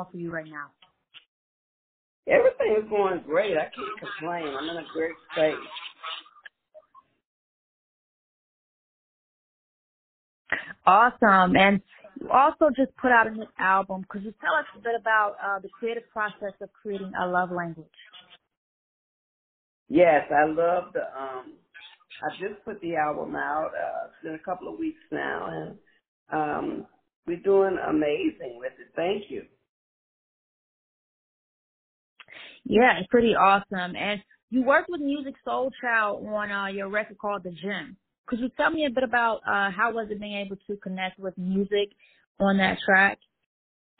going for you right now? Everything is going great. I can't complain. I'm in a great space. Awesome. And you also just put out a new album. Could you tell us a bit about uh, the creative process of creating a love language? Yes, I love the um I just put the album out. Uh, it's been a couple of weeks now, and um, we're doing amazing with it. Thank you. Yeah, it's pretty awesome. And you worked with Musiq Soulchild on uh, your record called The Gym. Could you tell me a bit about uh, how was it being able to connect with Musiq on that track,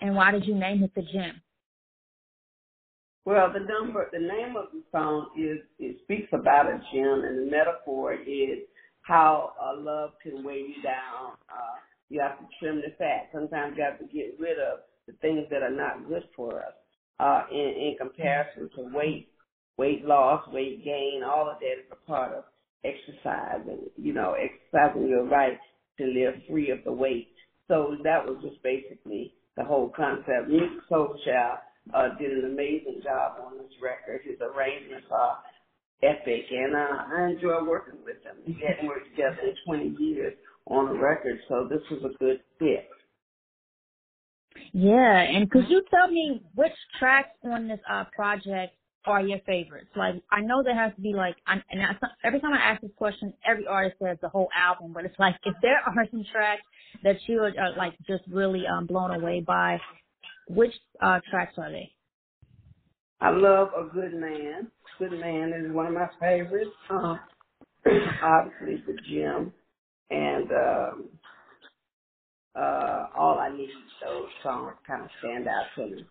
and why did you name it The Gym? Well, the number, the name of the song is it speaks about a gym, and the metaphor is how a love can weigh you down. Uh, you have to trim the fat. Sometimes you have to get rid of the things that are not good for us. Uh, in, in comparison to weight, weight loss, weight gain, all of that is a part of exercise, and you know, exercising your right to live free of the weight. So that was just basically the whole concept. Musiq Soulchild uh, did an amazing job on this record. His arrangements are epic, and uh, I enjoy working with him. We hadn't worked together in 20 years on a record, so this was a good fit. Yeah, and could you tell me which tracks on this uh, project are your favorites? Like, I know there has to be like, I, and I, every time I ask this question, every artist says the whole album, but it's like if there are some tracks that you are uh, like just really um, blown away by, which uh, tracks are they? I love A Good Man. Good Man is one of my favorites. Uh, obviously, The Gym and um, uh, All I Need. Those songs kind of stand out to me.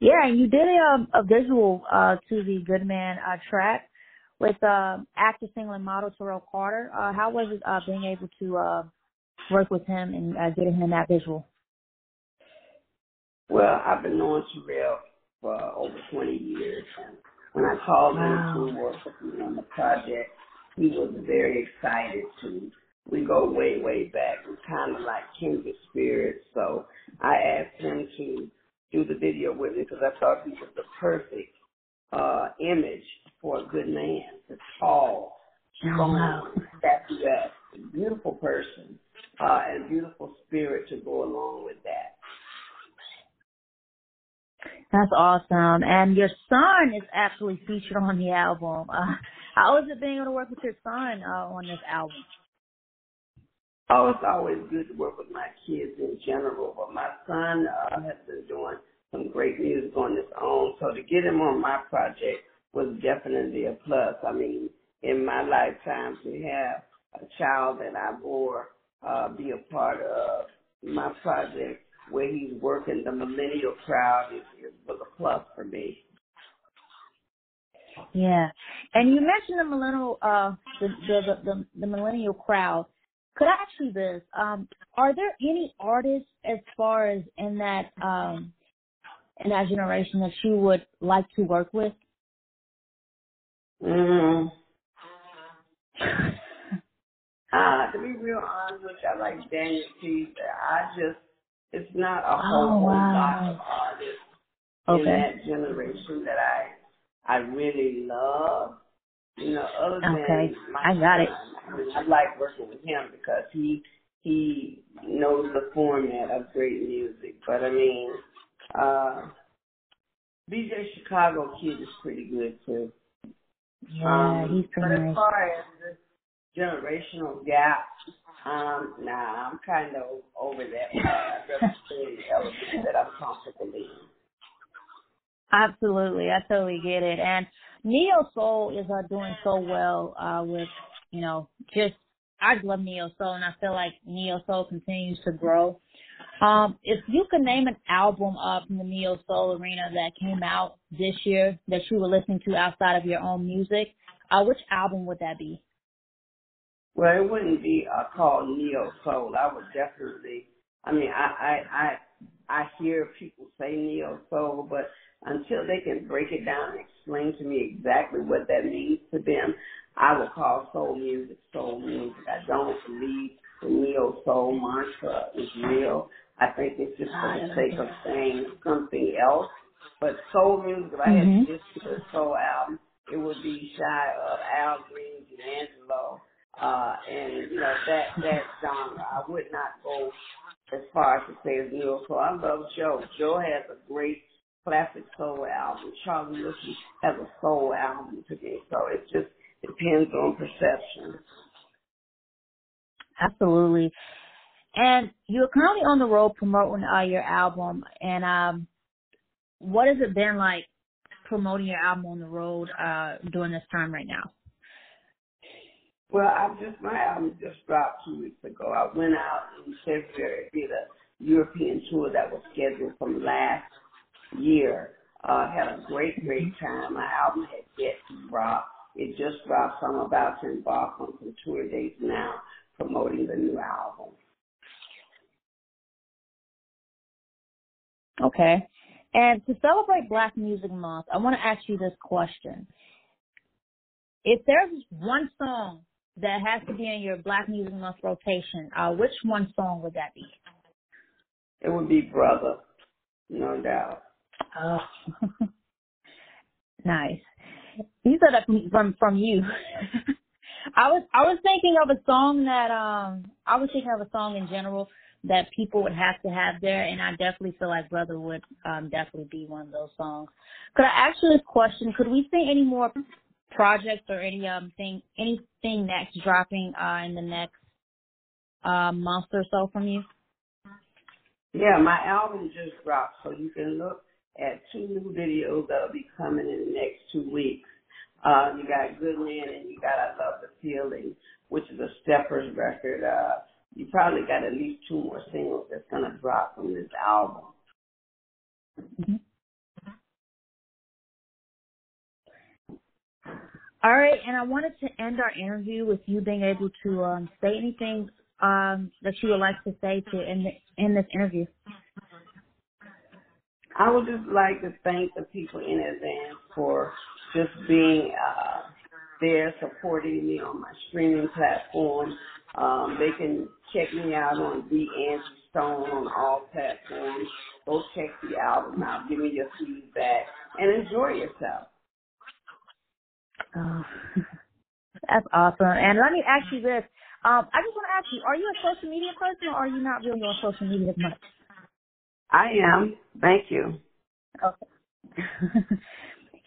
Yeah, and you did a, a visual uh, to the Good Man uh, track with uh, actor, singer, and model Terrell Carter. Uh, how was it uh, being able to uh, work with him and uh, getting him that visual? Well, I've been knowing Terrell for over 20 years. And when I called wow. him to work with me on the project, he was very excited to. We go way, way back. We're kind of like kindred spirits. So I asked him to do the video with me because I thought he was the perfect uh, image for a good man. The tall, strong, statuesque, beautiful person, uh, and beautiful spirit to go along with that. That's awesome. And your son is actually featured on the album. Uh, how is it being able to work with your son uh, on this album? Oh, it's always good to work with my kids in general, but my son uh, has been doing some great music on his own. So to get him on my project was definitely a plus. I mean, in my lifetime to have a child that I bore uh, be a part of my project where he's working the millennial crowd is, is was a plus for me. Yeah, and you mentioned the millennial, uh, the the the, the, the millennial crowd. Could I ask you this? Um, are there any artists as far as in that um in that generation that you would like to work with? Mm. Uh, to be real honest with you, I like Daniel Caesar. I just it's not a whole, oh, wow. lot of artists okay. in that generation that I I really love. You know, other than okay. my I got it. I, I like working with him because he he knows the format of great music. But I mean, uh BJ Chicago Kid is pretty good too. Yeah, um, he's pretty but nice. as far as this generational gap, um, nah, I'm kind of over that. I'd rather stay in the element that I'm comfortable in. Absolutely, I totally get it. And Neo Soul is uh, doing so well uh, with, you know, just I love Neo Soul, and I feel like Neo Soul continues to grow. Um, if you could name an album uh, from the Neo Soul arena that came out this year that you were listening to outside of your own music, uh, which album would that be? Well, it wouldn't be uh, called neo soul. I would definitely. I mean, I I I I hear people say neo soul, but until they can break it down and explain to me exactly what that means to them, I will call soul music soul music. I don't believe the neo soul mantra is real. I think it's just for the sake of saying something else. But soul music, if I had Mhm. to to a soul album, it would be shy of Al Green, D'Angelo, uh, and you know that that genre. I would not go as far as to say it's neo soul. I love Joe. Joe has a great classic Charlie Wilson has a soul album to me. So it just depends on perception. Absolutely. And you're currently on the road promoting uh, your album. And um, what has it been like promoting your album on the road uh, during this time right now? Well, I just my album just dropped two weeks ago. I went out in February, did a European tour that was scheduled from last year. Uh, had a great, great time. My album had yet to drop. It just dropped, so I'm about to embark on some tour dates now, promoting the new album. Okay. And to celebrate Black Music Month, I want to ask you this question. If there's one song that has to be in your Black Music Month rotation, uh, which one song would that be? It would be Brother, no doubt. Oh, nice. You said that from from, you. I was I was thinking of a song that um I was thinking of a song in general that people would have to have there, and I definitely feel like Brother would um definitely be one of those songs. Could I ask you this question? Could we see any more projects or any um thing anything next dropping uh in the next uh month or so from you? Yeah, my album just dropped, so you can look at two new videos that'll be coming in the next two weeks. Uh, you got Good Man and you got I Love the Feeling, which is a Steppers record. Uh, you probably got at least two more singles that's gonna drop from this album. Mm-hmm. All right, and I wanted to end our interview with you being able to um, say anything um, that you would like to say to end, end this interview. I would just like to thank the people in advance for just being uh, there supporting me on my streaming platform. Um, they can check me out on The Angie Stone on all platforms. Go check the album out. Give me your feedback and enjoy yourself. Oh, that's awesome. And let me ask you this. Um, I just want to ask you, are you a social media person or are you not really on social media much? I am. Thank you. Okay.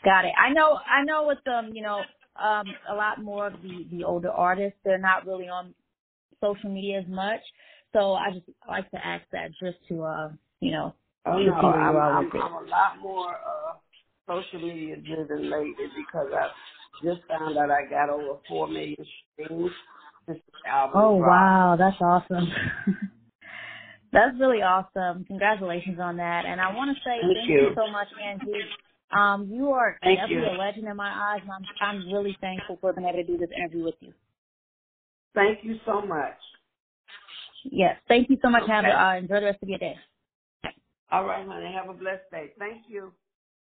Got it. I know, I know with them, you know, um, a lot more of the, the older artists, they're not really on social media as much. So I just like to ask that just to, uh, you know, Oh no, I'm, I'm. I'm a lot more uh, social media driven lately because I just found out I got over four million streams since the album Oh dropped. wow, that's awesome. that's really awesome. Congratulations on that. And I want to say Thank thank you. you so much, Angie. Um, you are Thank definitely you. a legend in my eyes, and I'm I'm really thankful for being able to do this interview with you. Thank you so much. Yes, thank you so much. Have Okay. uh, enjoy the rest of your day. All right, honey. Have a blessed day. Thank you.